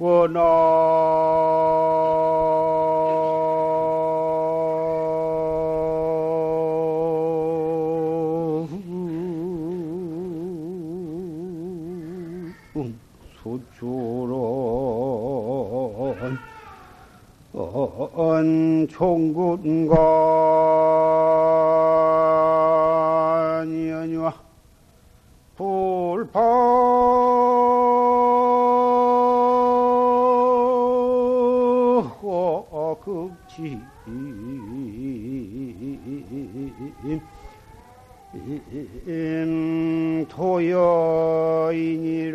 원어 수주론 온 총군관 극지 토여인이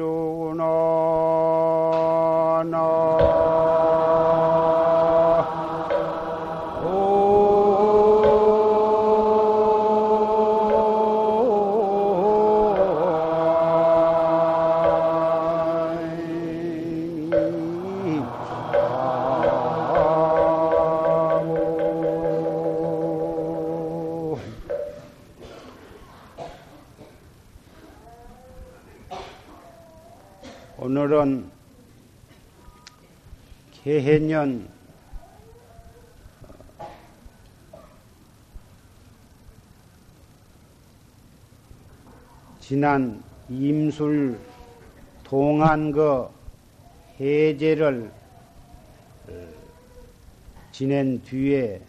개해년 지난 임술 동안 그 해제를 어, 지낸 뒤에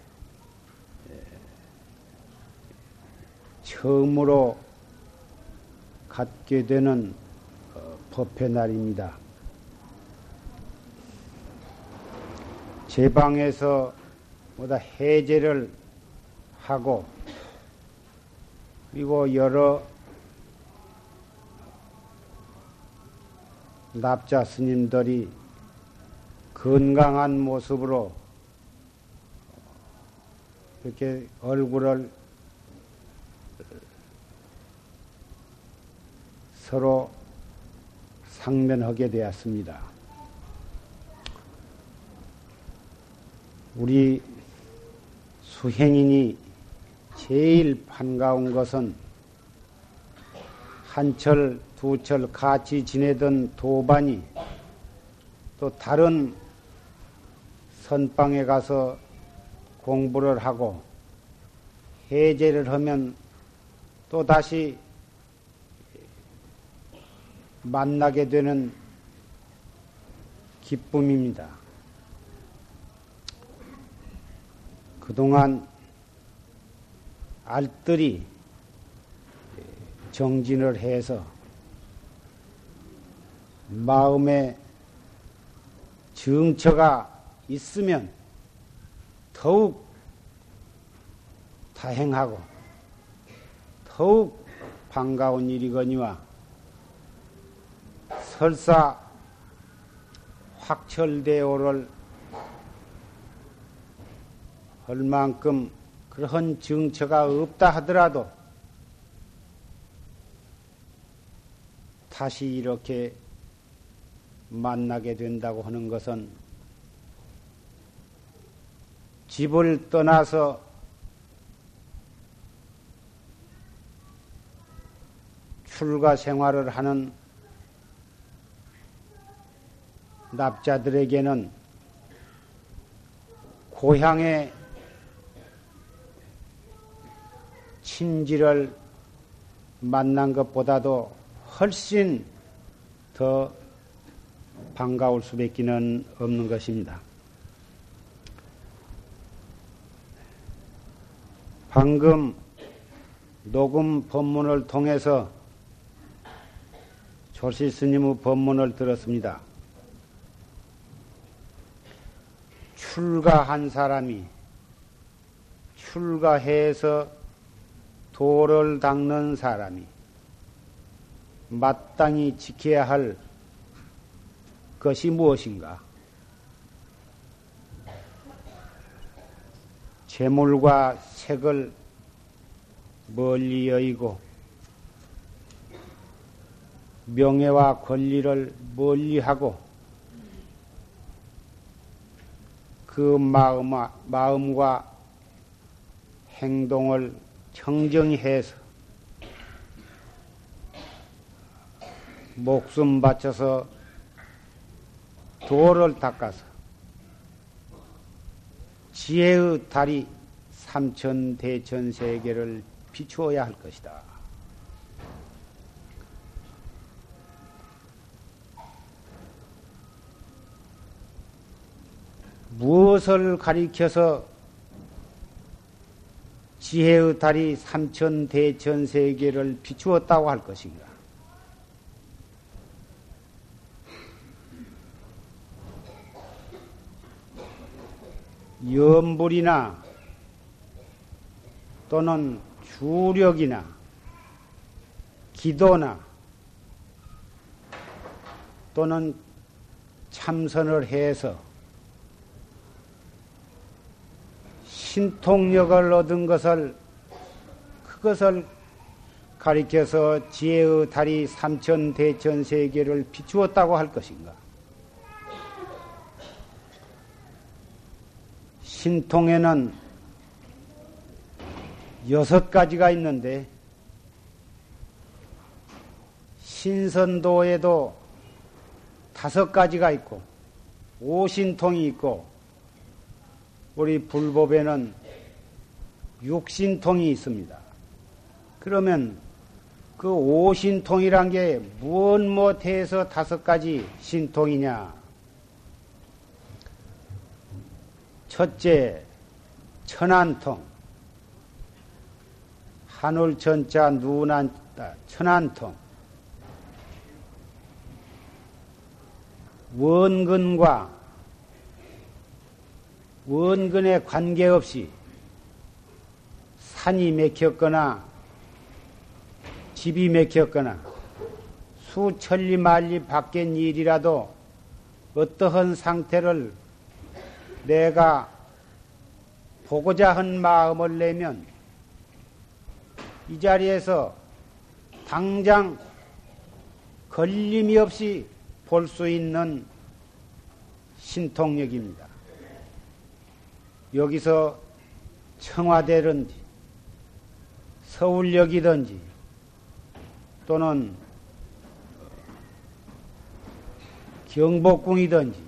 처음으로 갖게 되는 어, 법회 날입니다. 제 방에서 뭐다 해제를 하고 그리고 여러 납자 스님들이 건강한 모습으로 이렇게 얼굴을 서로 상면하게 되었습니다. 우리 수행인이 제일 반가운 것은 한철, 두철 같이 지내던 도반이 또 다른 선방에 가서 공부를 하고 해제를 하면 또 다시 만나게 되는 기쁨입니다. 그동안 알뜰히 정진을 해서 마음에 정처가 있으면 더욱 다행하고 더욱 반가운 일이거니와 설사 확철대오를 할 만큼 그런 정처가 없다 하더라도 다시 이렇게 만나게 된다고 하는 것은 집을 떠나서 출가 생활을 하는 납자들에게는 고향의 친지를 만난 것보다도 훨씬 더 반가울 수밖에 는 없는 것입니다. 방금 녹음 법문을 통해서 조시 스님의 법문을 들었습니다. 출가한 사람이 출가해서 도를 닦는 사람이 마땅히 지켜야 할 것이 무엇인가? 재물과 색을 멀리 여의고 명예와 권리를 멀리 하고 그 마음, 마음과 행동을 청정히 해서 목숨 바쳐서 도를 닦아서 지혜의 달이 삼천 대천 세계를 비추어야 할 것이다. 무엇을 가리켜서 지혜의 달이 삼천 대천 세계를 비추었다고 할 것인가? 염불이나 또는 주력이나 기도나 또는 참선을 해서 신통력을 얻은 것을 그것을 가리켜서 지혜의 달이 삼천 대천 세계를 비추었다고 할 것인가? 신통에는 여섯 가지가 있는데 신선도에도 다섯 가지가 있고 오신통이 있고 우리 불법에는 육신통이 있습니다. 그러면 그 오신통이란 게 무엇 못해서 다섯 가지 신통이냐? 첫째, 천안통. 하늘천자 누난다 천안통. 원근과 원근에 관계없이 산이 맥혔거나 집이 맥혔거나 수천리 만리 밖엔 일이라도 어떠한 상태를 내가 보고자 한 마음을 내면 이 자리에서 당장 걸림이 없이 볼 수 있는 신통력입니다. 여기서 청와대든지 서울역이든지 또는 경복궁이든지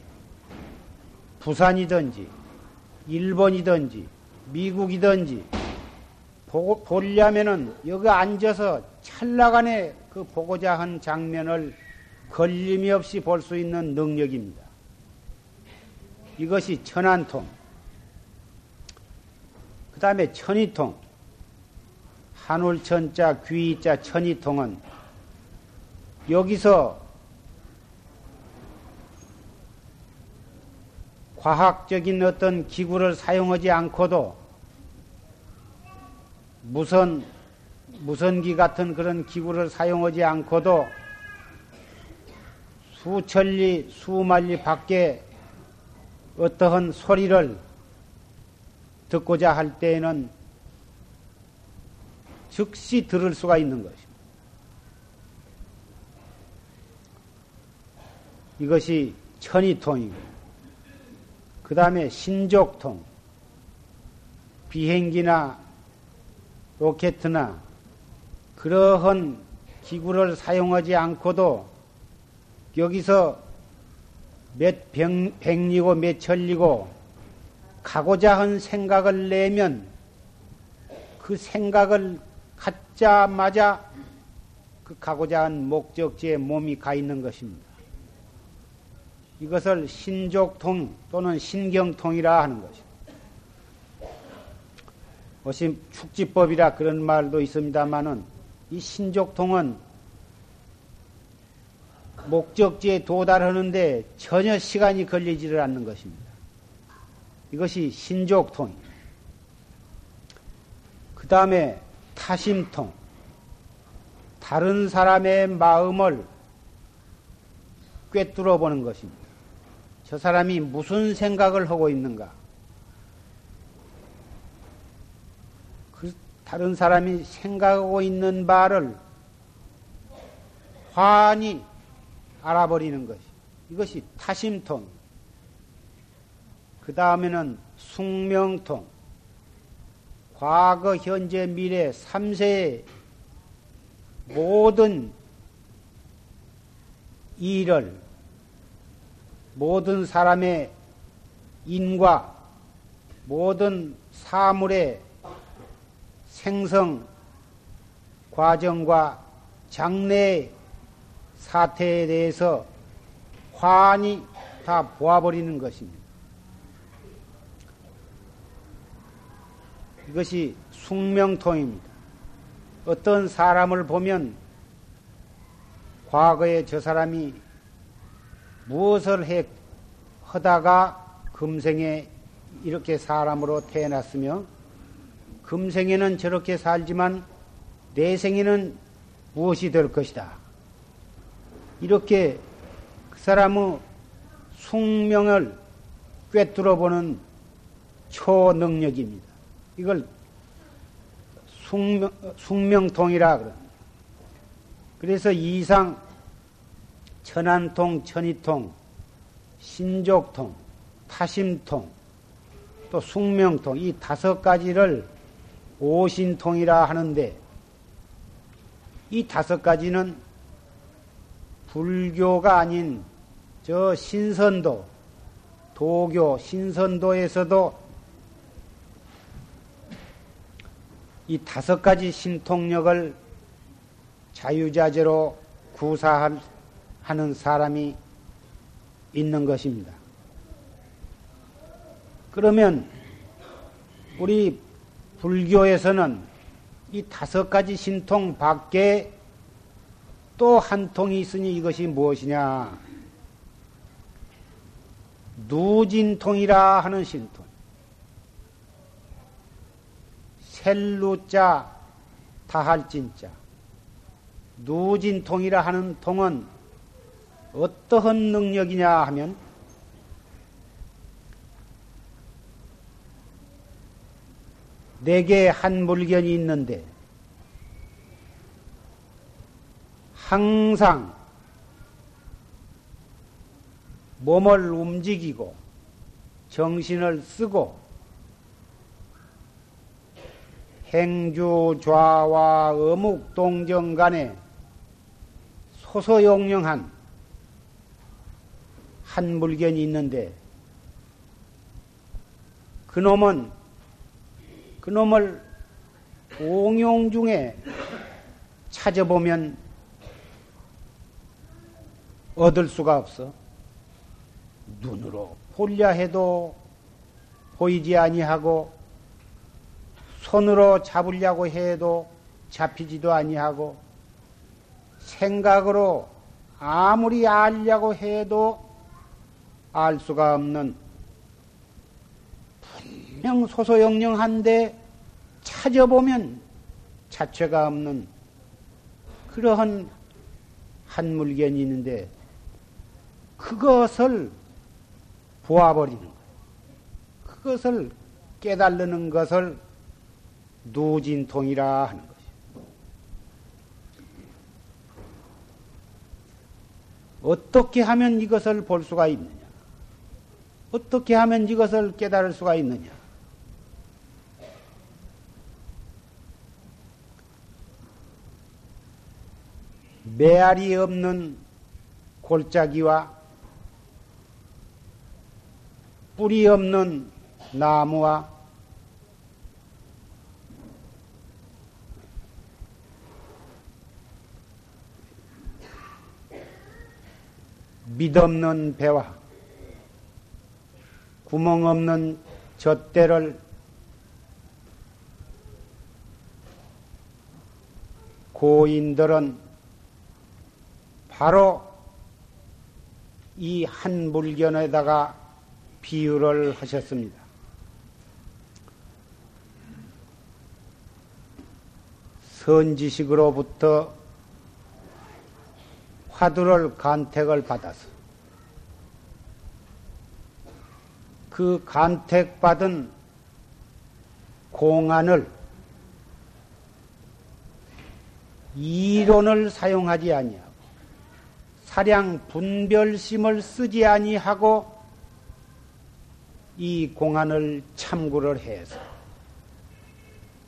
부산이든지 일본이든지 미국이든지 보려면은 여기 앉아서 찰나간에 그 보고자 한 장면을 걸림이 없이 볼 수 있는 능력입니다. 이것이 천안통. 그 다음에 천이통. 한울 천자, 귀자, 천이통은 여기서 과학적인 어떤 기구를 사용하지 않고도 무선, 무선기 같은 그런 기구를 사용하지 않고도 수천리, 수만리 밖에 어떠한 소리를 듣고자 할 때에는 즉시 들을 수가 있는 것입니다. 이것이 천이통이고 그 다음에 신족통, 비행기나 로켓이나 그러한 기구를 사용하지 않고도 여기서 몇 백리고 몇 천리고 가고자 한 생각을 내면 그 생각을 갖자마자 그 가고자 한 목적지에 몸이 가 있는 것입니다. 이것을 신족통 또는 신경통이라 하는 것입니다. 축지법이라 그런 말도 있습니다만은 이 신족통은 목적지에 도달하는데 전혀 시간이 걸리지를 않는 것입니다. 이것이 신족통입니다. 그 다음에 타심통. 다른 사람의 마음을 꿰뚫어 보는 것입니다. 저 사람이 무슨 생각을 하고 있는가? 그 다른 사람이 생각하고 있는 바를 환히 알아버리는 것이 이것이 타심통. 그 다음에는 숙명통. 과거, 현재, 미래 3세의 모든 일을 모든 사람의 인과 모든 사물의 생성 과정과 장래 사태에 대해서 환히 다 보아버리는 것입니다. 이것이 숙명통입니다. 어떤 사람을 보면 과거에 저 사람이 무엇을 해, 하다가 금생에 이렇게 사람으로 태어났으며 금생에는 저렇게 살지만 내생에는 무엇이 될 것이다. 이렇게 그 사람의 숙명을 꿰뚫어 보는 초능력입니다. 이걸 숙명, 숙명통이라 그럽니다. 그래서 이상 천안통, 천이통, 신족통, 타심통, 또 숙명통 이 다섯 가지를 오신통이라 하는데 이 다섯 가지는 불교가 아닌 저 신선도, 도교, 신선도에서도 이 다섯 가지 신통력을 자유자재로 구사하는 사람이 있는 것입니다. 그러면 우리 불교에서는 이 다섯 가지 신통 밖에 또 한 통이 있으니 이것이 무엇이냐? 누진통이라 하는 신통. 셀루자 다할진자. 누진통이라 하는 통은 어떠한 능력이냐 하면 내게 한 물건이 있는데 항상 몸을 움직이고 정신을 쓰고 행주 좌와 어묵 동정 간에 소소용령한 한 물건이 있는데 그놈은 그놈을 옹용 중에 찾아보면 얻을 수가 없어. 눈으로 보려 해도 보이지 아니하고 손으로 잡으려고 해도 잡히지도 아니하고 생각으로 아무리 알려고 해도 알 수가 없는 분명 소소영령한데 찾아보면 자체가 없는 그러한 한 물건이 있는데 그것을 보아버리는 거예요. 그것을 깨달는 것을 누진통이라 하는 것이요. 어떻게 하면 이것을 볼 수가 있느냐? 어떻게 하면 이것을 깨달을 수가 있느냐? 메아리 없는 골짜기와 뿌리 없는 나무와 믿없는 배와 구멍 없는 젖대를 고인들은 바로 이 한 물견에다가 비유를 하셨습니다. 선지식으로부터 화두를 간택을 받아서. 그 간택받은 공안을 이론을 사용하지 아니하고 사량 분별심을 쓰지 아니하고 이 공안을 참고를 해서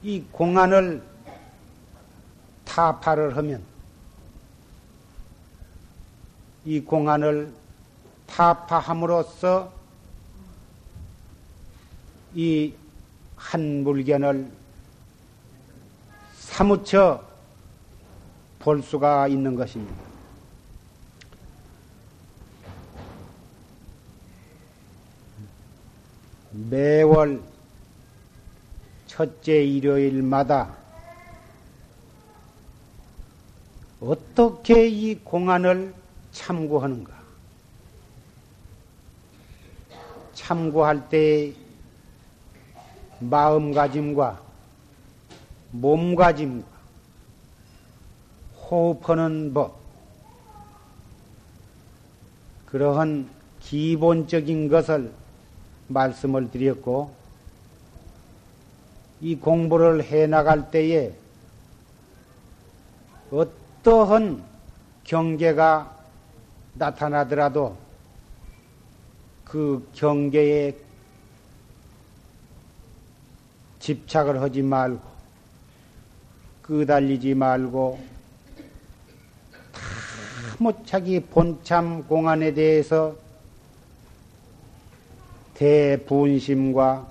이 공안을 타파를 하면 이 공안을 타파함으로써 이 한 물견을 사무쳐 볼 수가 있는 것입니다. 매월 첫째 일요일마다 어떻게 이 공안을 참고하는가? 참고할 때 마음가짐과 몸가짐과 호흡하는 법, 그러한 기본적인 것을 말씀을 드렸고, 이 공부를 해 나갈 때에 어떠한 경계가 나타나더라도 그 경계에 집착을 하지 말고 끄달리지 말고 다 자기 본참 공안에 대해서 대분심과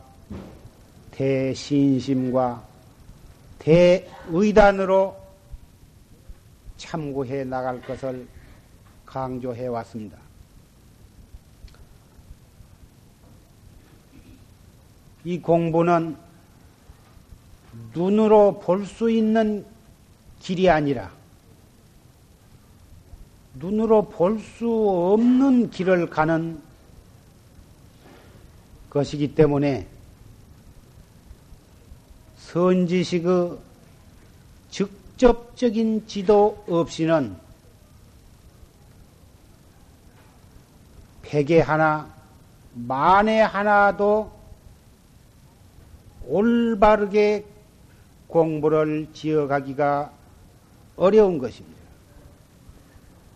대신심과 대의단으로 참고해 나갈 것을 강조해 왔습니다. 이 공부는 눈으로 볼 수 있는 길이 아니라 눈으로 볼 수 없는 길을 가는 것이기 때문에 선지식의 직접적인 지도 없이는 백에 하나, 만에 하나도 올바르게 공부를 지어가기가 어려운 것입니다.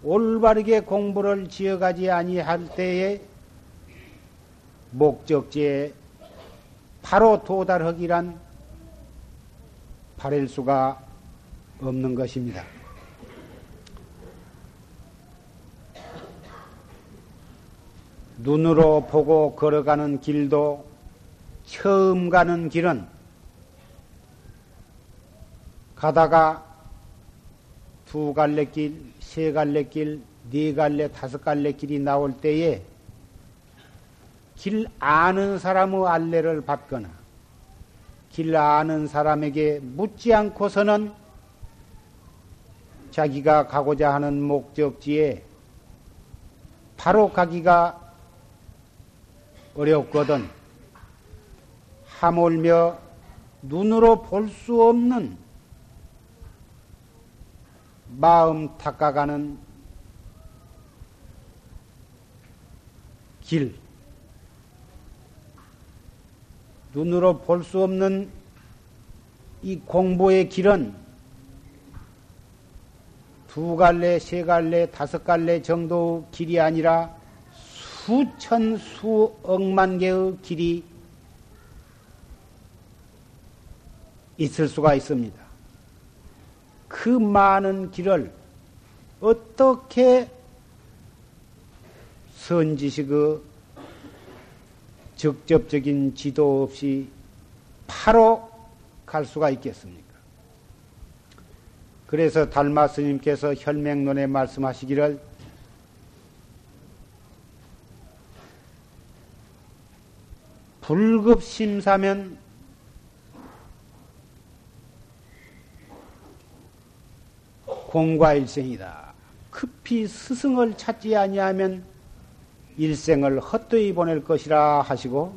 올바르게 공부를 지어가지 아니할 때에 목적지에 바로 도달하기란 바랄 수가 없는 것입니다. 눈으로 보고 걸어가는 길도 처음 가는 길은 가다가 두 갈래 길, 세 갈래 길, 네 갈래, 다섯 갈래 길이 나올 때에 길 아는 사람의 알레를 받거나 길 아는 사람에게 묻지 않고서는 자기가 가고자 하는 목적지에 바로 가기가 어렵거든. 하물며 눈으로 볼 수 없는 마음 닦아가는 길, 눈으로 볼 수 없는 이 공부의 길은 두 갈래, 세 갈래, 다섯 갈래 정도 길이 아니라 수천, 수억만 개의 길이 있을 수가 있습니다. 그 많은 길을 어떻게 선지식의 직접적인 지도 없이 바로 갈 수가 있겠습니까? 그래서 달마 스님께서 혈맹론에 말씀하시기를 불급심사면 공과 일생이다. 급히 스승을 찾지 아니하면 일생을 헛되이 보낼 것이라 하시고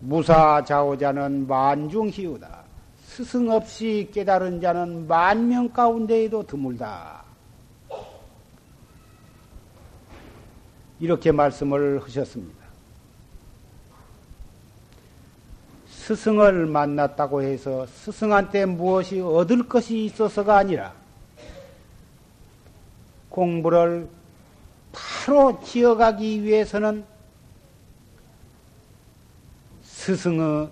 무사자오자는 만중희우다. 스승 없이 깨달은 자는 만 명 가운데에도 드물다. 이렇게 말씀을 하셨습니다. 스승을 만났다고 해서 스승한테 무엇이 얻을 것이 있어서가 아니라 공부를 바로 지어가기 위해서는 스승의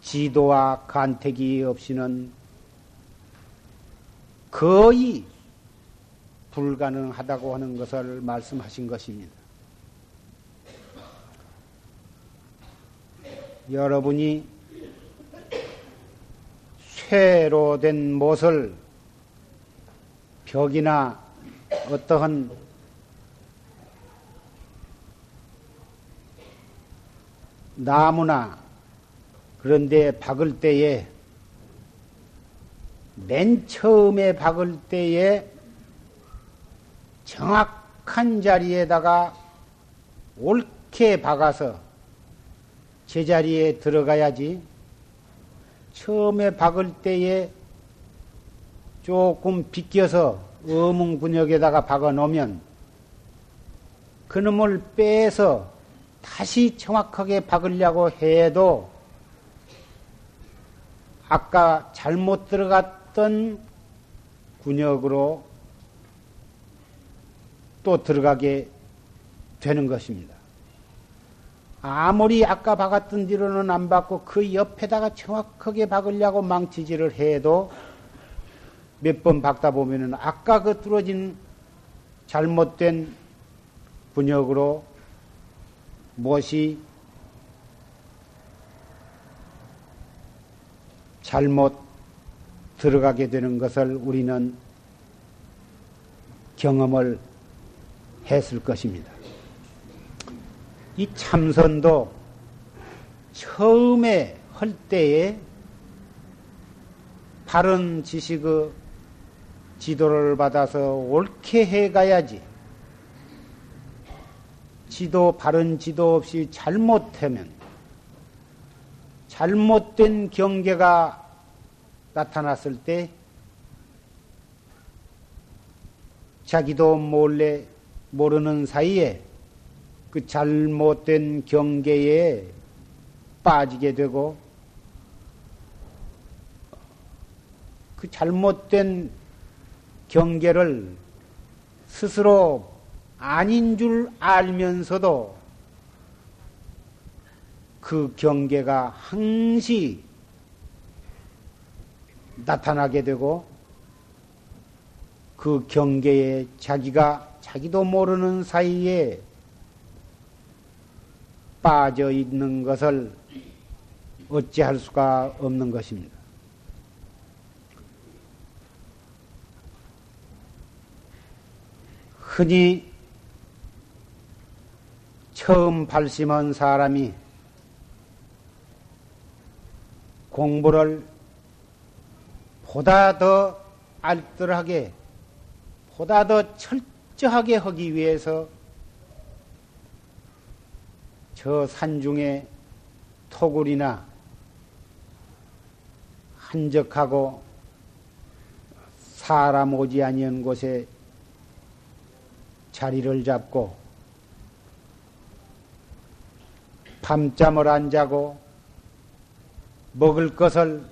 지도와 간택이 없이는 거의 불가능하다고 하는 것을 말씀하신 것입니다. 여러분이 쇠로 된 못을 벽이나 어떠한 나무나 그런데 박을 때에 맨 처음에 박을 때에 정확한 자리에다가 옳게 박아서 제자리에 들어가야지 처음에 박을 때에 조금 비껴서 어문근역에다가 박아 놓으면 그놈을 빼서 다시 정확하게 박으려고 해도 아까 잘못 들어갔던 군역으로 또 들어가게 되는 것입니다. 아무리 아까 박았던 뒤로는 안 박고 그 옆에다가 정확하게 박으려고 망치질을 해도 몇 번 박다 보면은 아까 그 뚫어진 잘못된 분역으로 무엇이 잘못 들어가게 되는 것을 우리는 경험을 했을 것입니다. 이 참선도 처음에 할 때에 바른 지식의 지도를 받아서 옳게 해가야지. 지도, 바른 지도 없이 잘못하면 잘못된 경계가 나타났을 때 자기도 몰래 모르는 사이에 그 잘못된 경계에 빠지게 되고 그 잘못된 경계를 스스로 아닌 줄 알면서도 그 경계가 항시 나타나게 되고 그 경계에 자기가 자기도 모르는 사이에 빠져 있는 것을 어찌할 수가 없는 것입니다. 흔히 처음 발심한 사람이 공부를 보다 더 알뜰하게, 보다 더 철저하게 하기 위해서 저 산중에 토굴이나 한적하고 사람 오지 아니한 곳에 자리를 잡고 밤잠을 안 자고 먹을 것을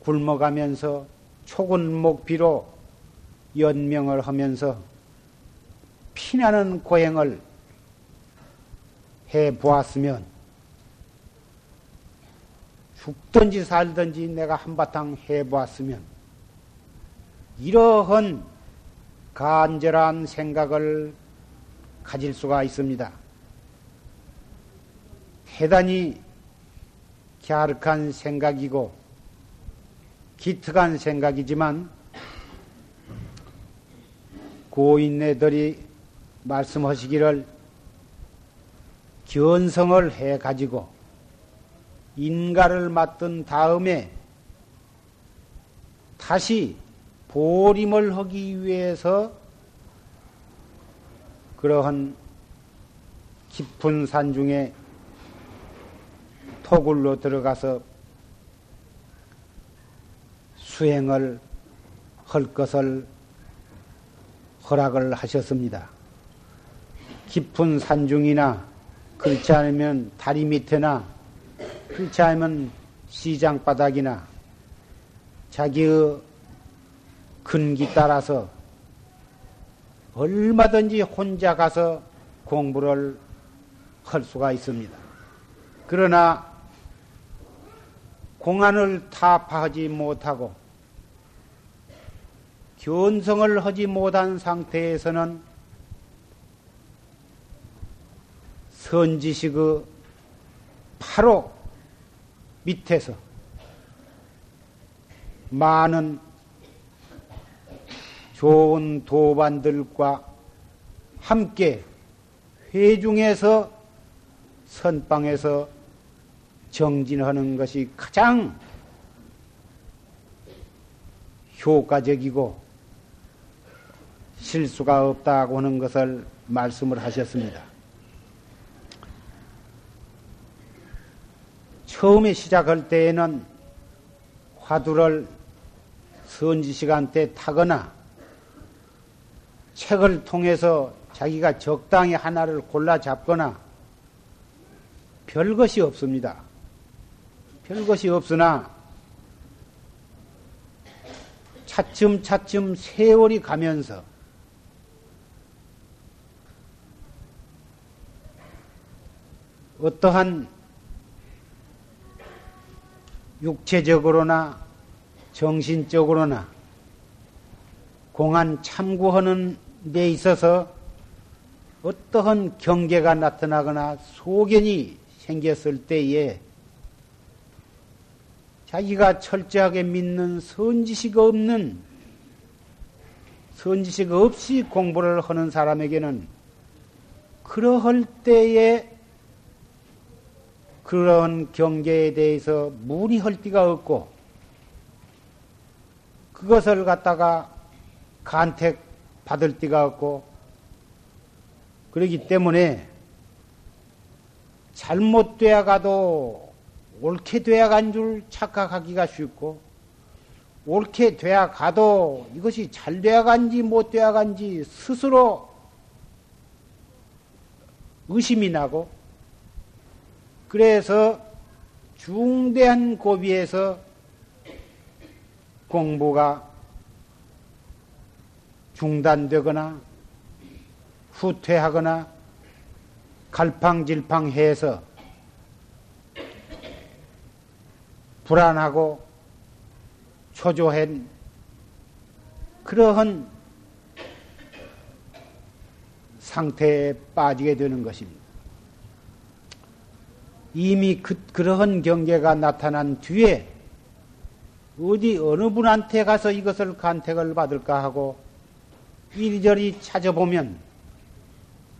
굶어가면서 촉은 목비로 연명을 하면서 피나는 고행을 해 보았으면 죽든지 살든지 내가 한바탕 해 보았으면 이러한 간절한 생각을 가질 수가 있습니다. 대단히 갸륵한 생각이고 기특한 생각이지만 고인네들이 말씀하시기를 견성을 해 가지고 인가를 맡은 다음에 다시 보림을 하기 위해서 그러한 깊은 산 중에 토굴로 들어가서 수행을 할 것을 허락을 하셨습니다. 깊은 산중이나 그렇지 않으면 다리 밑에나 그렇지 않으면 시장 바닥이나 자기의 근기 따라서 얼마든지 혼자 가서 공부를 할 수가 있습니다. 그러나 공안을 타파하지 못하고 견성을 하지 못한 상태에서는 선지식의 바로 밑에서 많은 좋은 도반들과 함께 회중에서 선방에서 정진하는 것이 가장 효과적이고 실수가 없다고 하는 것을 말씀을 하셨습니다. 처음에 시작할 때에는 화두를 선지 시간 때 타거나 책을 통해서 자기가 적당히 하나를 골라 잡거나 별 것이 없습니다. 별 것이 없으나 차츰차츰 세월이 가면서 어떠한 육체적으로나 정신적으로나 공안 참고하는 데 있어서 어떠한 경계가 나타나거나 소견이 생겼을 때에 자기가 철저하게 믿는 선지식 없는 선지식 없이 공부를 하는 사람에게는 그러할 때에 그런 경계에 대해서 무리할 데가 없고 그것을 갖다가 간택 받을 데가 없고 그러기 때문에 잘못되어 가도 옳게 되어 간 줄 착각하기가 쉽고 옳게 되어 가도 이것이 잘 되어 간지 못 되어 간지 스스로 의심이 나고 그래서 중대한 고비에서 공부가 중단되거나 후퇴하거나 갈팡질팡해서 불안하고 초조한 그러한 상태에 빠지게 되는 것입니다. 이미 그, 그러한 경계가 나타난 뒤에 어디 어느 분한테 가서 이것을 간택을 받을까 하고 이리저리 찾아보면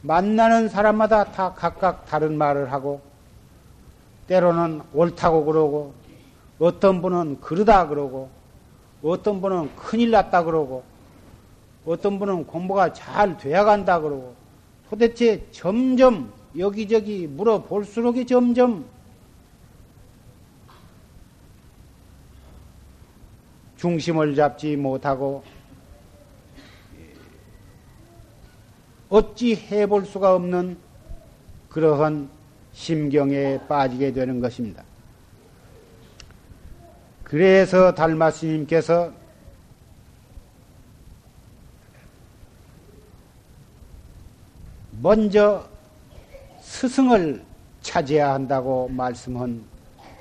만나는 사람마다 다 각각 다른 말을 하고 때로는 옳다고 그러고 어떤 분은 그러다 그러고 어떤 분은 큰일 났다 그러고 어떤 분은 공부가 잘 돼야 간다 그러고 도대체 점점 여기저기 물어볼수록 점점 중심을 잡지 못하고 어찌 해볼 수가 없는 그러한 심경에 빠지게 되는 것입니다. 그래서 달마스님께서 먼저 스승을 찾아야 한다고 말씀한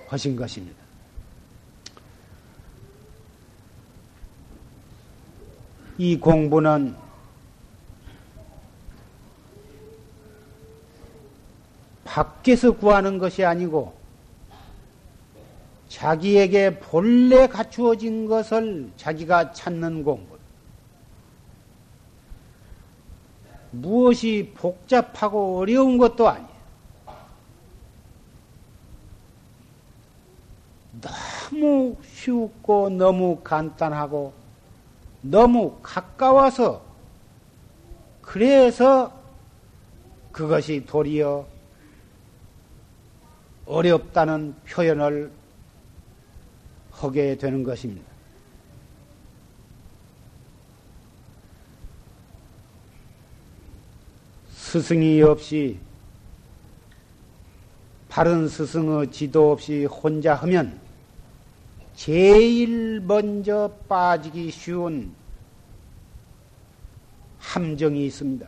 하신 것입니다. 이 공부는 밖에서 구하는 것이 아니고 자기에게 본래 갖추어진 것을 자기가 찾는 공부. 무엇이 복잡하고 어려운 것도 아니에요. 너무 쉽고 너무 간단하고 너무 가까워서 그래서 그것이 도리어 어렵다는 표현을 하게 되는 것입니다. 스승이 없이 바른 스승의 지도 없이 혼자 하면 제일 먼저 빠지기 쉬운 함정이 있습니다.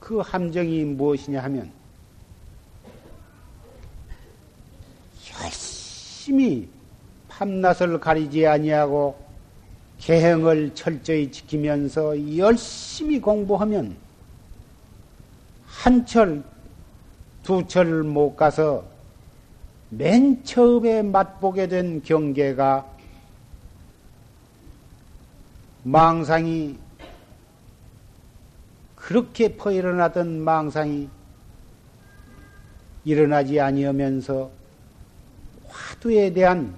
그 함정이 무엇이냐 하면 열심히 밤낮을 가리지 아니하고 계행을 철저히 지키면서 열심히 공부하면 한 철, 두 철 못 가서 맨 처음에 맛보게 된 경계가 망상이 그렇게 퍼 일어나던 망상이 일어나지 아니하면서 화두에 대한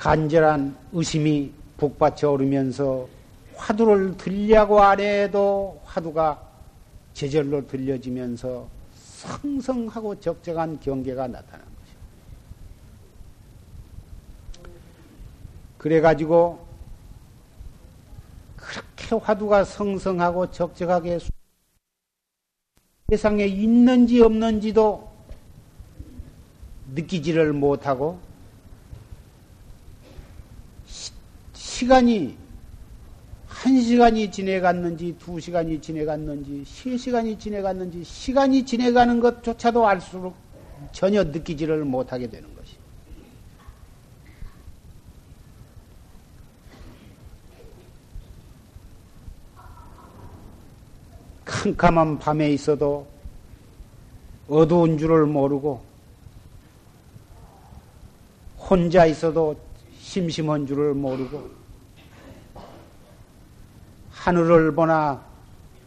간절한 의심이 북받쳐 오르면서 화두를 들려고 안 해도 화두가 제절로 들려지면서 성성하고 적적한 경계가 나타난 것이죠. 그래가지고 그렇게 화두가 성성하고 적적하게 세상에 있는지 없는지도 느끼지를 못하고 시, 간이 한 시간이 지내갔는지 두 시간이 지내갔는지 세 시간이 지내갔는지 시간이 지내가는 것조차도 알수록 전혀 느끼지를 못하게 되는 것이. 캄캄한 밤에 있어도 어두운 줄을 모르고 혼자 있어도 심심한 줄을 모르고 하늘을 보나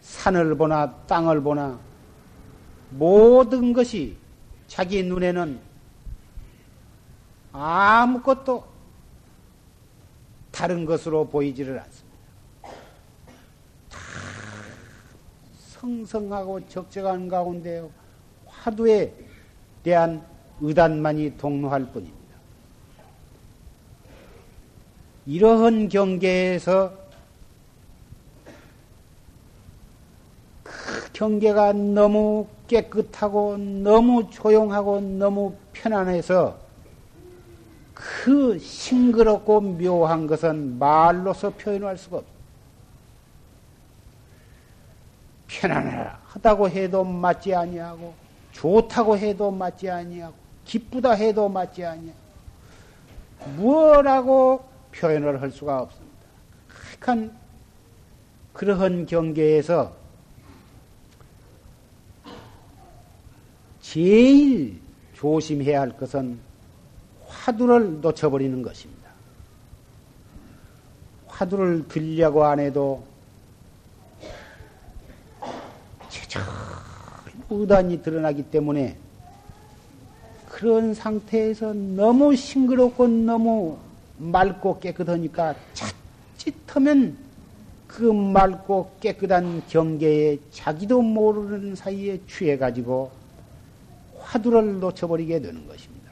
산을 보나 땅을 보나 모든 것이 자기 눈에는 아무것도 다른 것으로 보이지를 않습니다. 성성하고 적적한 가운데 화두에 대한 의단만이 동로할 뿐입니다. 이러한 경계에서 경계가 너무 깨끗하고 너무 조용하고 너무 편안해서 그 싱그럽고 묘한 것은 말로서 표현할 수가 없다. 편안하다고 해도 맞지 아니하고 좋다고 해도 맞지 아니하고 기쁘다 해도 맞지 아니하고 무엇라고 표현을 할 수가 없습니다. 한 그러한 경계에서 제일 조심해야 할 것은 화두를 놓쳐버리는 것입니다. 화두를 들려고 안 해도 의단이 드러나기 때문에 그런 상태에서 너무 싱그럽고 너무 맑고 깨끗하니까 자칫하면 그 맑고 깨끗한 경계에 자기도 모르는 사이에 취해가지고 화두를 놓쳐버리게 되는 것입니다.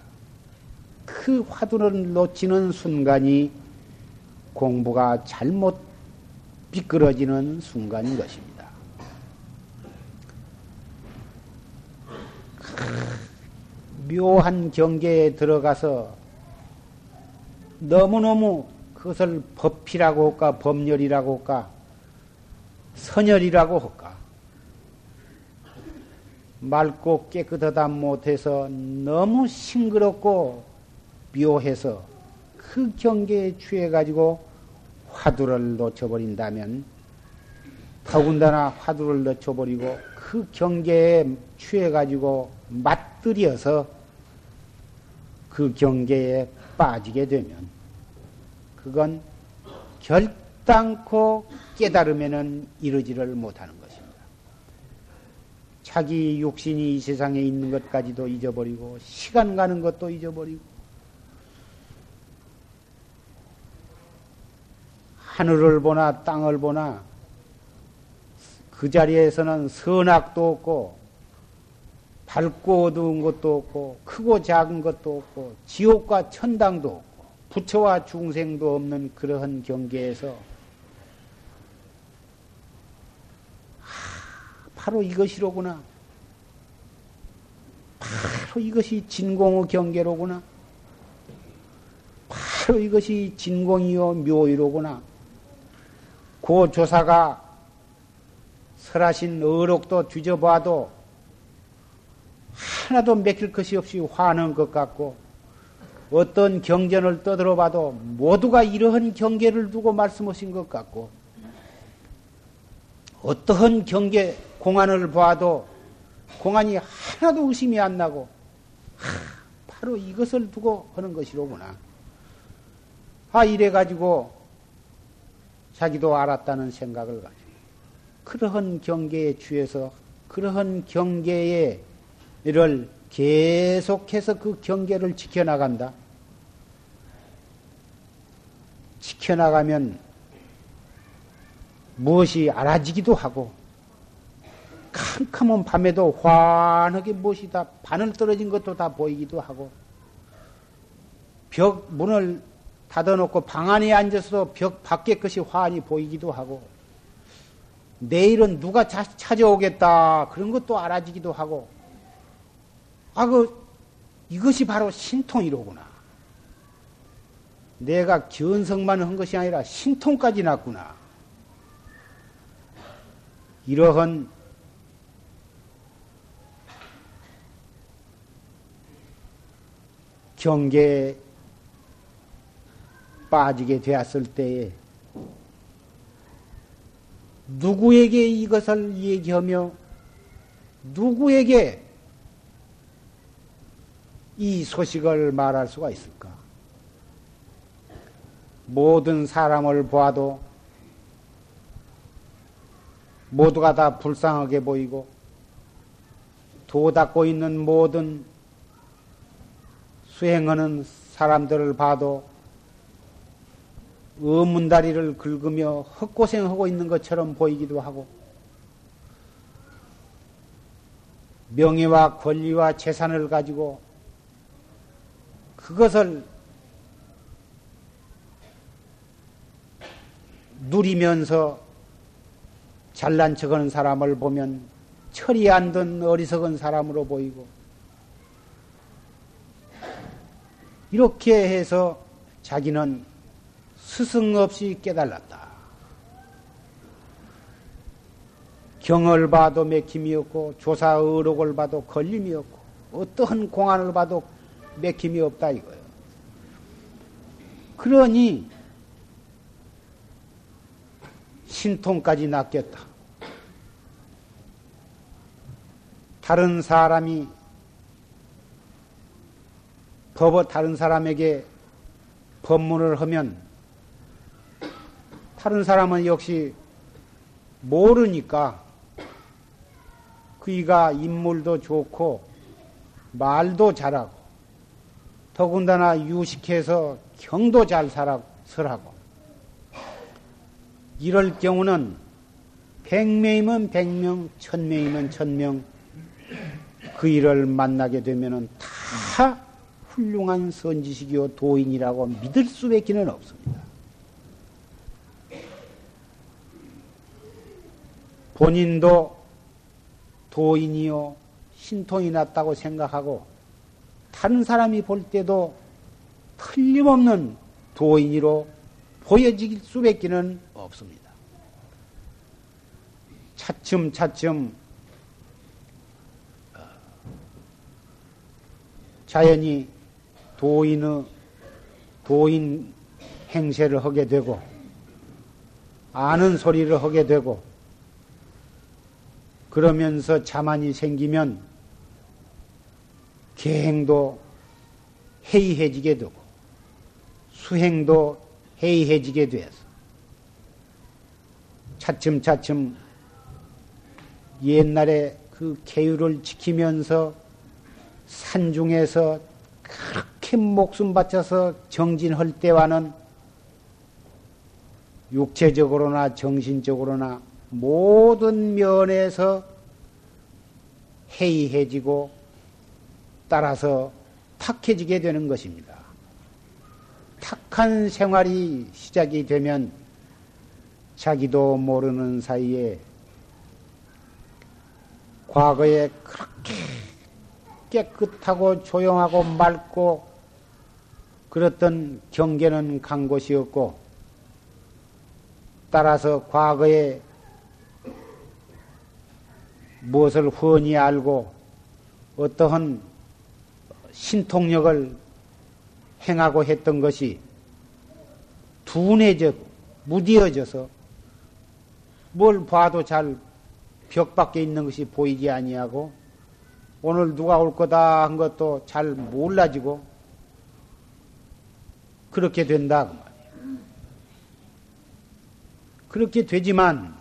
그 화두를 놓치는 순간이 공부가 잘못 비끄러지는 순간인 것입니다. 묘한 경계에 들어가서 너무너무 그것을 법이라고 할까, 법렬이라고 할까, 선열이라고 할까. 맑고 깨끗하다 못해서 너무 싱그럽고 묘해서 그 경계에 취해가지고 화두를 놓쳐버린다면 더군다나 화두를 놓쳐버리고 그 경계에 취해가지고 맞들여서 그 경계에 빠지게 되면 그건 결단코 깨달으면은 이루지를 못하는 것입니다. 자기 육신이 이 세상에 있는 것까지도 잊어버리고 시간 가는 것도 잊어버리고 하늘을 보나 땅을 보나 그 자리에서는 선악도 없고 밝고 어두운 것도 없고 크고 작은 것도 없고 지옥과 천당도 없고 부처와 중생도 없는 그러한 경계에서 바로 이것이로구나. 바로 이것이 진공의 경계로구나. 바로 이것이 진공이요 묘이로구나. 고 조사가 설하신 어록도 뒤져봐도 하나도 맥힐 것이 없이 화는 것 같고 어떤 경전을 떠들어봐도 모두가 이러한 경계를 두고 말씀하신 것 같고 어떠한 경계 공안을 봐도 공안이 하나도 의심이 안 나고 하, 바로 이것을 두고 하는 것이로구나. 아 이래 가지고 자기도 알았다는 생각을 가지고 그러한 경계에 취해서 그러한 경계에 를 계속해서 그 경계를 지켜나간다. 지켜나가면 무엇이 알아지기도 하고 캄캄한 밤에도 환하게 무엇이 다 바늘 떨어진 것도 다 보이기도 하고 벽 문을 닫아놓고 방 안에 앉아서도 벽 밖의 것이 환히 보이기도 하고 내일은 누가 자, 찾아오겠다 그런 것도 알아지기도 하고 아 그 이것이 바로 신통이로구나. 내가 견성만 한 것이 아니라 신통까지 났구나. 이러한 경계에 빠지게 되었을 때에 누구에게 이것을 얘기하며 누구에게 이 소식을 말할 수가 있을까? 모든 사람을 보아도 모두가 다 불쌍하게 보이고 도 닦고 있는 모든 수행하는 사람들을 봐도 의문다리를 긁으며 헛고생하고 있는 것처럼 보이기도 하고 명예와 권리와 재산을 가지고 그것을 누리면서 잘난 척하는 사람을 보면 철이 안 든 어리석은 사람으로 보이고 이렇게 해서 자기는 스승 없이 깨달았다. 경을 봐도 맥힘이 없고 조사 의록을 봐도 걸림이 없고 어떠한 공안을 봐도 맥힘이 없다 이거예요. 그러니 신통까지 낚였다. 다른 사람이 법을 다른 사람에게 법문을 하면 다른 사람은 역시 모르니까 그이가 인물도 좋고 말도 잘하고 더군다나 유식해서 경도 잘 살아, 설하고. 이럴 경우는 백명이면 백명, 천명이면 천명 그 일을 만나게 되면은 다 훌륭한 선지식이요 도인이라고 믿을 수밖에는 없습니다. 본인도 도인이요 신통이 났다고 생각하고 다른 사람이 볼 때도 틀림없는 도인이로 보여질 수밖에는 없습니다. 차츰 차츰 어, 자연히 도인의 도인 행세를 하게 되고 아는 소리를 하게 되고 그러면서 자만이 생기면 계행도 해이해지게 되고 수행도 해이해지게 되어서 차츰차츰 옛날에 그 계율을 지키면서 산중에서 그렇게 목숨 바쳐서 정진할 때와는 육체적으로나 정신적으로나 모든 면에서 해이해지고 따라서 탁해지게 되는 것입니다. 탁한 생활이 시작이 되면 자기도 모르는 사이에 과거에 그렇게 깨끗하고 조용하고 맑고 그랬던 경계는 간 곳이었고 따라서 과거에 무엇을 훤히 알고 어떠한 신통력을 행하고 했던 것이 둔해져 무디어져서 뭘 봐도 잘 벽 밖에 있는 것이 보이지 아니하고 오늘 누가 올 거다 한 것도 잘 몰라지고 그렇게 된다. 그렇게 되지만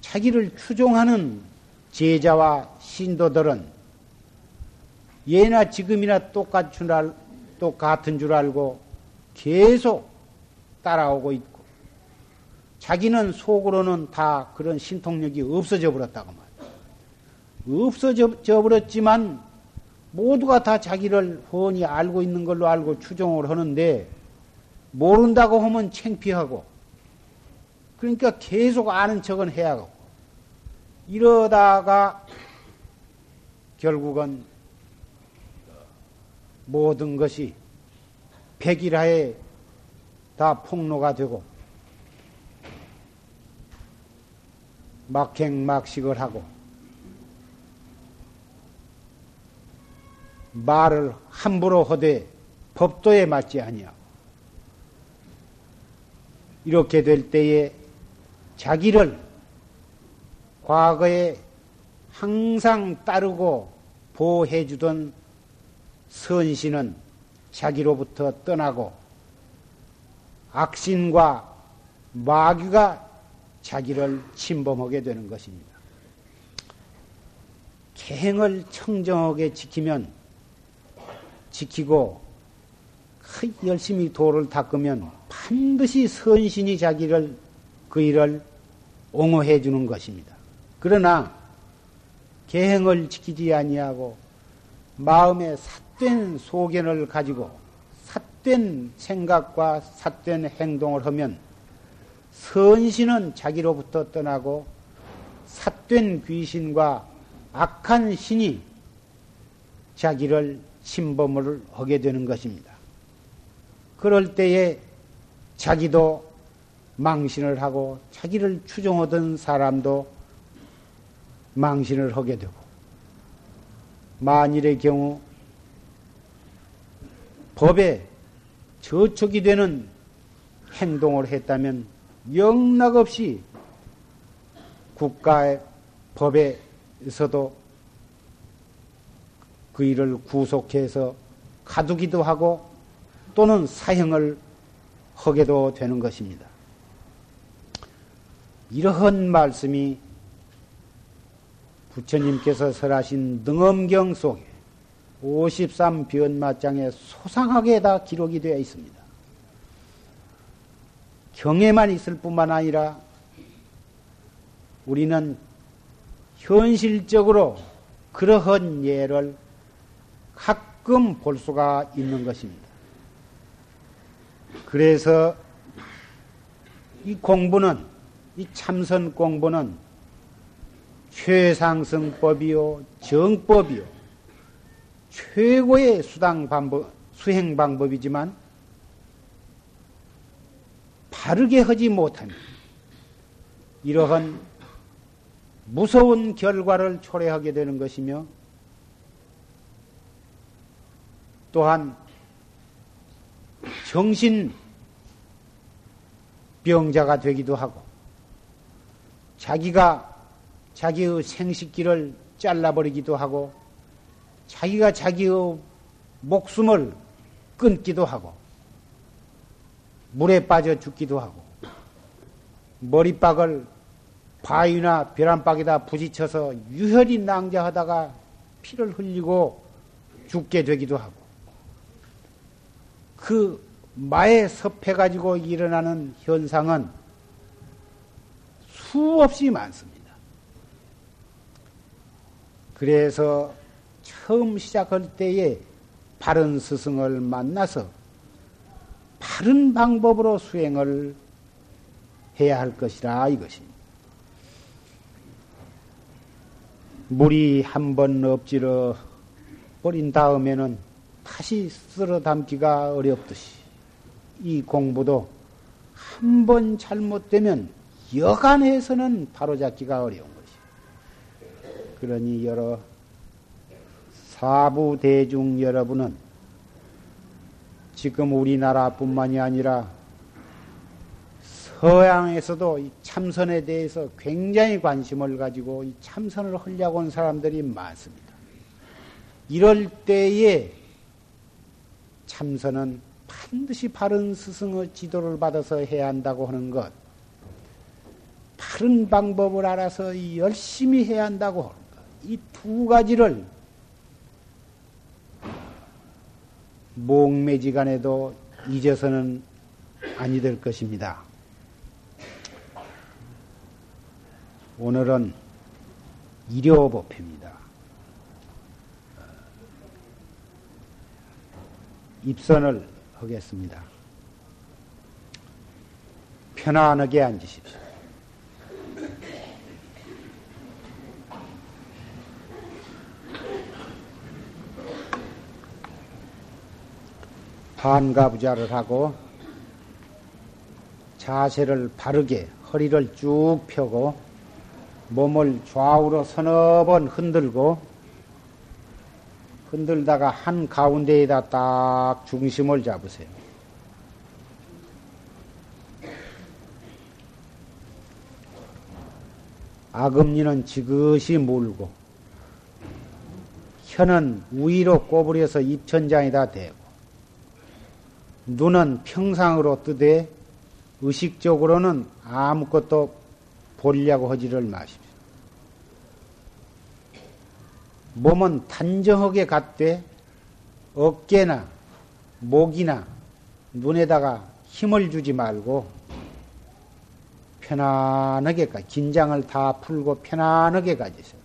자기를 추종하는 제자와 신도들은 예나 지금이나 똑같은 줄, 똑같은 줄 알고 계속 따라오고 있고 자기는 속으로는 다 그런 신통력이 없어져 버렸다고 말이에요. 없어져 버렸지만 모두가 다 자기를 훤히 알고 있는 걸로 알고 추종을 하는데 모른다고 하면 창피하고 그러니까 계속 아는 척은 해야 하고 이러다가 결국은 모든 것이 백일하에 다 폭로가 되고 막행막식을 하고 말을 함부로 하되 법도에 맞지 아니하고 이렇게 될 때에 자기를 과거에 항상 따르고 보호해 주던 선신은 자기로부터 떠나고 악신과 마귀가 자기를 침범하게 되는 것입니다. 계행을 청정하게 지키면 지키고 열심히 도를 닦으면 반드시 선신이 자기를 그 일을 옹호해 주는 것입니다. 그러나 계행을 지키지 아니하고 마음에 삿된 소견을 가지고 삿된 생각과 삿된 행동을 하면 선신은 자기로부터 떠나고 삿된 귀신과 악한 신이 자기를 침범을 하게 되는 것입니다. 그럴 때에 자기도 망신을 하고 자기를 추종하던 사람도 망신을 하게 되고 만일의 경우 법에 저촉이 되는 행동을 했다면 영락없이 국가의 법에서도 그 일을 구속해서 가두기도 하고 또는 사형을 하게도 되는 것입니다. 이러한 말씀이 부처님께서 설하신 능엄경 속에 53변마장에 소상하게 다 기록이 되어 있습니다. 경에만 있을 뿐만 아니라 우리는 현실적으로 그러한 예를 가끔 볼 수가 있는 것입니다. 그래서 이 공부는, 이 참선 공부는 최상승법이요, 정법이요, 최고의 수당 방법, 수행 방법이지만 바르게 하지 못하면 이러한 무서운 결과를 초래하게 되는 것이며 또한 정신 병자가 되기도 하고 자기가 자기의 생식기를 잘라버리기도 하고 자기가 자기의 목숨을 끊기도 하고 물에 빠져 죽기도 하고 머리박을 바위나 벼란박에다 부딪혀서 유혈이 낭자하다가 피를 흘리고 죽게 되기도 하고 그 마에 섭해가지고 일어나는 현상은 수없이 많습니다. 그래서 처음 시작할 때에 바른 스승을 만나서 바른 방법으로 수행을 해야 할 것이라 이것입니다. 물이 한 번 엎질러 버린 다음에는 다시 쓸어 담기가 어렵듯이 이 공부도 한 번 잘못되면 여간해서는 바로잡기가 어려운 것이. 그러니 여러 사부 대중 여러분은 지금 우리나라뿐만이 아니라 서양에서도 이 참선에 대해서 굉장히 관심을 가지고 이 참선을 하려고 하는 사람들이 많습니다. 이럴 때에 참선은 반드시 바른 스승의 지도를 받아서 해야 한다고 하는 것, 바른 방법을 알아서 열심히 해야 한다고 하는 것, 이 두 가지를 목매지간에도 잊어서는 아니 될 것입니다. 오늘은 일요법회입니다. 입선을 하겠습니다. 편안하게 앉으십시오. 반가부자를 하고 자세를 바르게 허리를 쭉 펴고 몸을 좌우로 서너 번 흔들고 흔들다가 한 가운데에다 딱 중심을 잡으세요. 아금니는 지그시 물고 혀는 위로 꼬부려서 입천장에다 대고 눈은 평상으로 뜨되 의식적으로는 아무것도 보려고 하지를 마십시오. 몸은 단정하게 갖되 어깨나 목이나 눈에다가 힘을 주지 말고 편안하게 가 긴장을 다 풀고 편안하게 가지세요.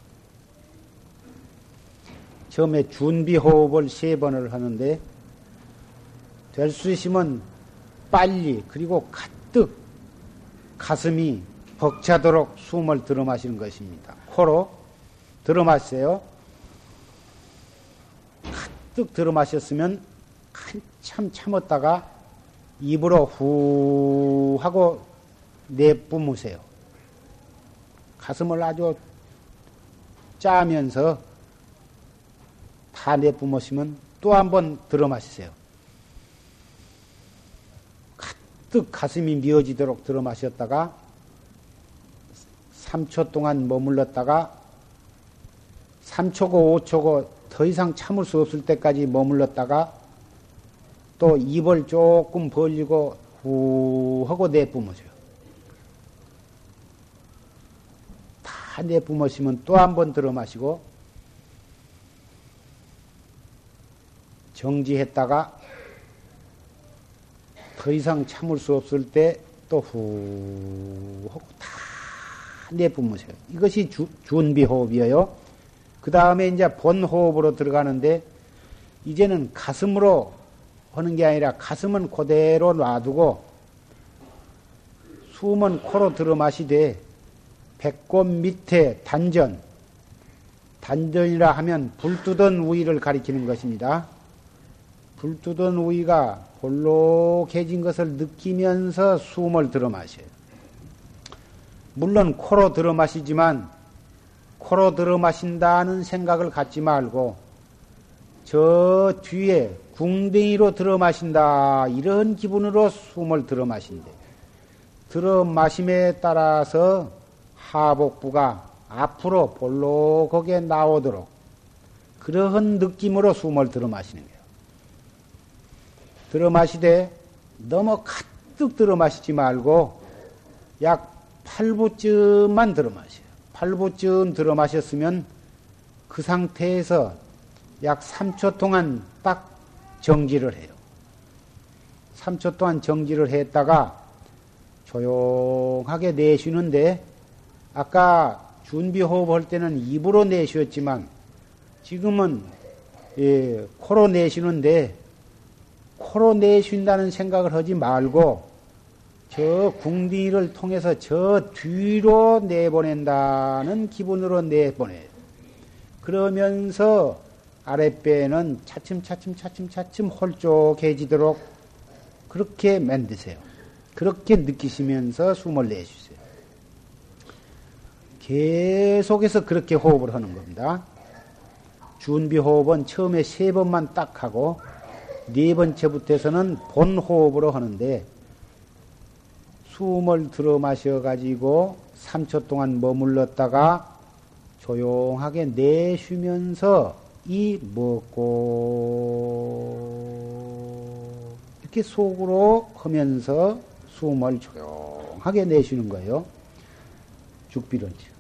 처음에 준비 호흡을 세 번을 하는데 될 수 있으면 빨리 그리고 가득 가슴이 벅차도록 숨을 들어 마시는 것입니다. 코로 들어 마세요. 가득 들어 마셨으면 한참 참았다가 입으로 후 하고 내뿜으세요. 가슴을 아주 짜면서 다 내뿜으시면 또 한 번 들어 마시세요. 가득 가슴이 미어지도록 들어 마셨다가 3초 동안 머물렀다가 3초고 5초고 더 이상 참을 수 없을 때까지 머물렀다가 또 입을 조금 벌리고 후 하고 내뿜으세요. 다 내뿜으시면 또 한 번 들어 마시고 정지했다가 더 이상 참을 수 없을 때 또 후 하고 다 내뿜으세요. 이것이 주, 준비 호흡이에요. 그 다음에 이제 본 호흡으로 들어가는데 이제는 가슴으로 하는 게 아니라 가슴은 그대로 놔두고 숨은 코로 들어 마시되 배꼽 밑에 단전 단전이라 하면 불뜨던 우위를 가리키는 것입니다. 불뜨던 우위가 볼록해진 것을 느끼면서 숨을 들어 마셔요. 물론 코로 들어 마시지만 코로 들어 마신다는 생각을 갖지 말고 저 뒤에 궁뎅이로 들어 마신다 이런 기분으로 숨을 들어 마신대. 들어 마심에 따라서 하복부가 앞으로 볼록하게 나오도록 그러한 느낌으로 숨을 들어 마시는 거예요. 들어 마시되 너무 가득 들어 마시지 말고 약 8부쯤만 들어 마셔요. 8부쯤 들어 마셨으면 그 상태에서 약 3초 동안 딱 정지를 해요. 3초 동안 정지를 했다가 조용하게 내쉬는데 아까 준비 호흡할 때는 입으로 내쉬었지만 지금은 예, 코로 내쉬는데 코로 내쉰다는 생각을 하지 말고 저 궁디를 통해서 저 뒤로 내보낸다는 기분으로 내보내요. 그러면서 아랫배는 차츰차츰 차츰차츰 홀쭉해지도록 그렇게 만드세요. 그렇게 느끼시면서 숨을 내주세요. 계속해서 그렇게 호흡을 하는 겁니다. 준비 호흡은 처음에 세 번만 딱 하고 네 번째부터서는 본 호흡으로 하는데 숨을 들어 마셔 가지고 3초 동안 머물렀다가 조용하게 내쉬면서 이 먹고 이렇게 속으로 하면서 숨을 조용하게 내쉬는 거예요. 죽비론지.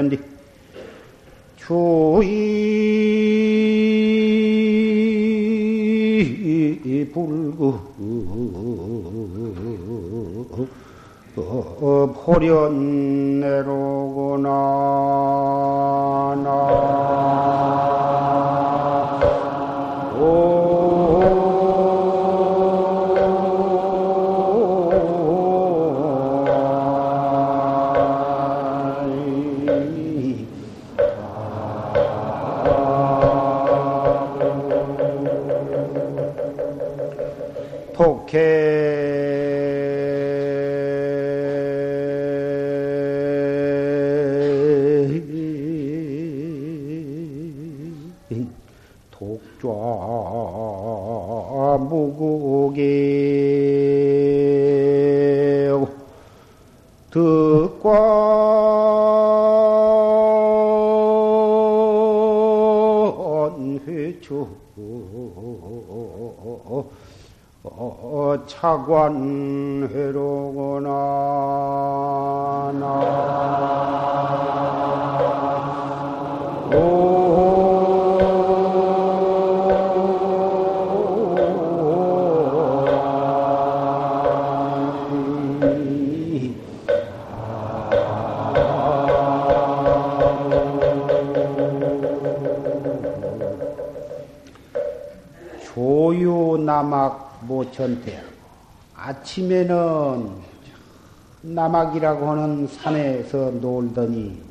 남모천태언디 포련내 모천태하고 아침에는 남악이라고 하는 산에서 놀더니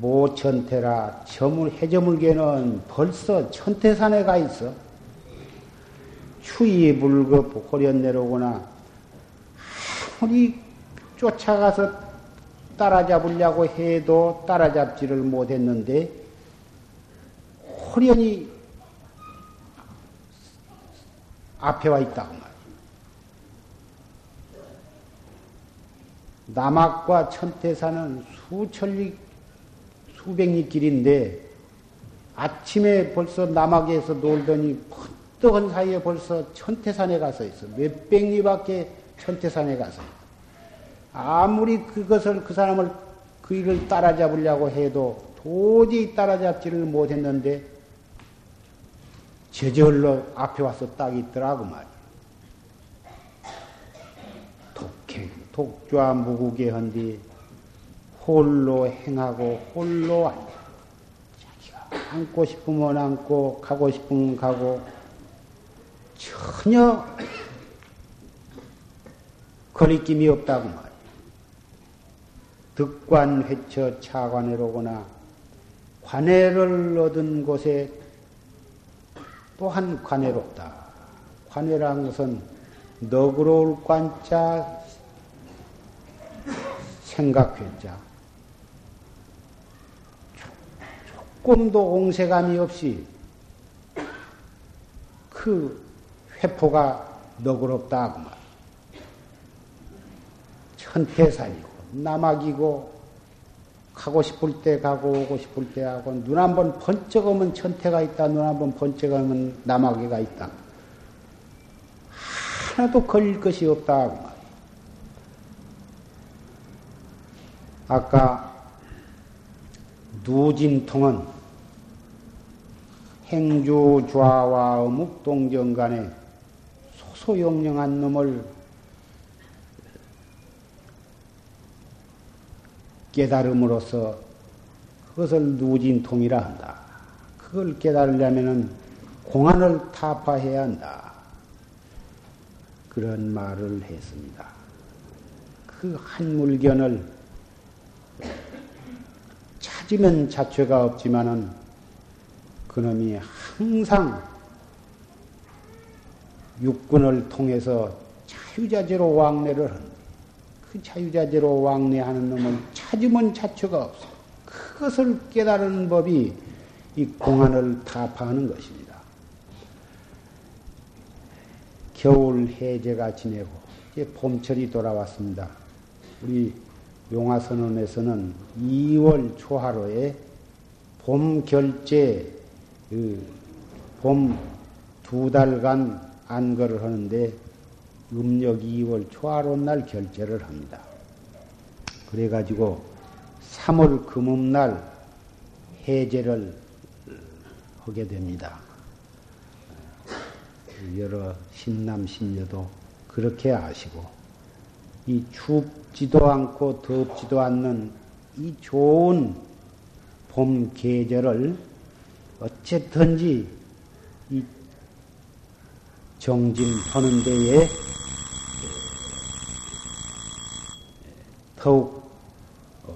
모천태라 저물 해저물개는 벌써 천태산에 가 있어. 추위 불급 호련 내려오거나 아무리 쫓아가서 따라잡으려고 해도 따라잡지를 못했는데 호련이 앞에 와 있다고 말이야. 남악과 천태산은 수천리, 수백리 길인데 아침에 벌써 남악에서 놀더니 번떡한 사이에 벌써 천태산에 가서 있어. 몇백 리 밖에 천태산에 가서. 아무리 그것을, 그 사람을, 그 일을 따라잡으려고 해도 도저히 따라잡지를 못했는데 저절로 앞에 와서 딱 있더라고 말이야. 독행, 독좌 무국에 한뒤 홀로 행하고 홀로 앉아. 자기가 앉고 싶으면 앉고 가고 싶으면 가고 전혀 거리낌이 없다고 말이야. 득관 회처 차관회로거나 관회를 얻은 곳에 또한 관해롭다. 관해라는 것은 너그러울 관자 생각했자. 조금도 공세감이 없이 그 회포가 너그럽다. 그 말. 천태산이고, 남악이고, 가고 싶을 때 가고 오고 싶을 때 하고 눈 한 번 번쩍 오면 천태가 있다. 눈 한 번 번쩍 오면 남아기가 있다. 하나도 걸릴 것이 없다. 아까 누진통은 행주 좌와 어묵 동정 간에 소소영령한 놈을 깨달음으로써 그것을 누진통이라 한다. 그걸 깨달으려면은 공안을 타파해야 한다. 그런 말을 했습니다. 그 한 물견을 찾으면 자체가 없지만은 그놈이 항상 육군을 통해서 자유자재로 왕래를 하는 그 자유자재로 왕래하는 놈을 찾으면 자체가 없어. 그것을 깨달은 법이 이 공안을 타파하는 것입니다. 겨울 해제가 지내고 이제 봄철이 돌아왔습니다. 우리 용화선언에서는 2월 초하루에 봄 결제 그 봄 두 달간 안거를 하는데 음력 2월 초하루 날 결제를 합니다. 그래가지고 3월 금음날 해제를 하게 됩니다. 여러 신남 신녀도 그렇게 아시고 이 춥지도 않고 덥지도 않는 이 좋은 봄 계절을 어쨌든지 이 정진 하는 데에 더욱 어,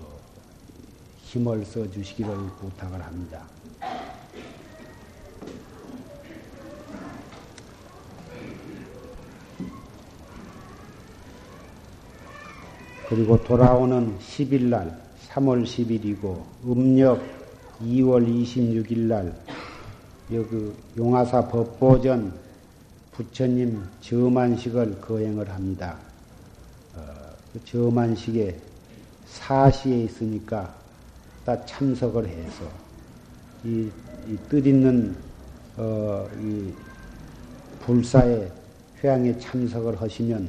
힘을 써 주시기를 부탁을 합니다. 그리고 돌아오는 10일 날, 3월 10일이고, 음력 2월 26일 날, 여기 용화사 법보전 부처님 점안식을 거행을 합니다. 어, 그 점안식에 사시에 있으니까 다 참석을 해서 이, 이 뜻 있는 어, 이 불사의 회양에 참석을 하시면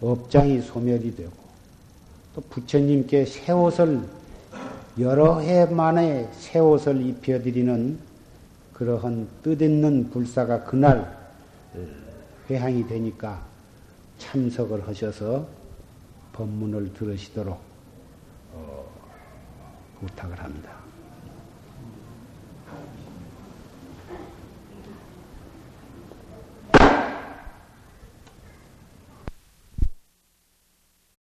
업장이 소멸이 되고 또 부처님께 새 옷을 여러 해 만에 새 옷을 입혀드리는 그러한 뜻있는 불사가 그날 회항이 되니까 참석을 하셔서 법문을 들으시도록 어, 부탁을 합니다.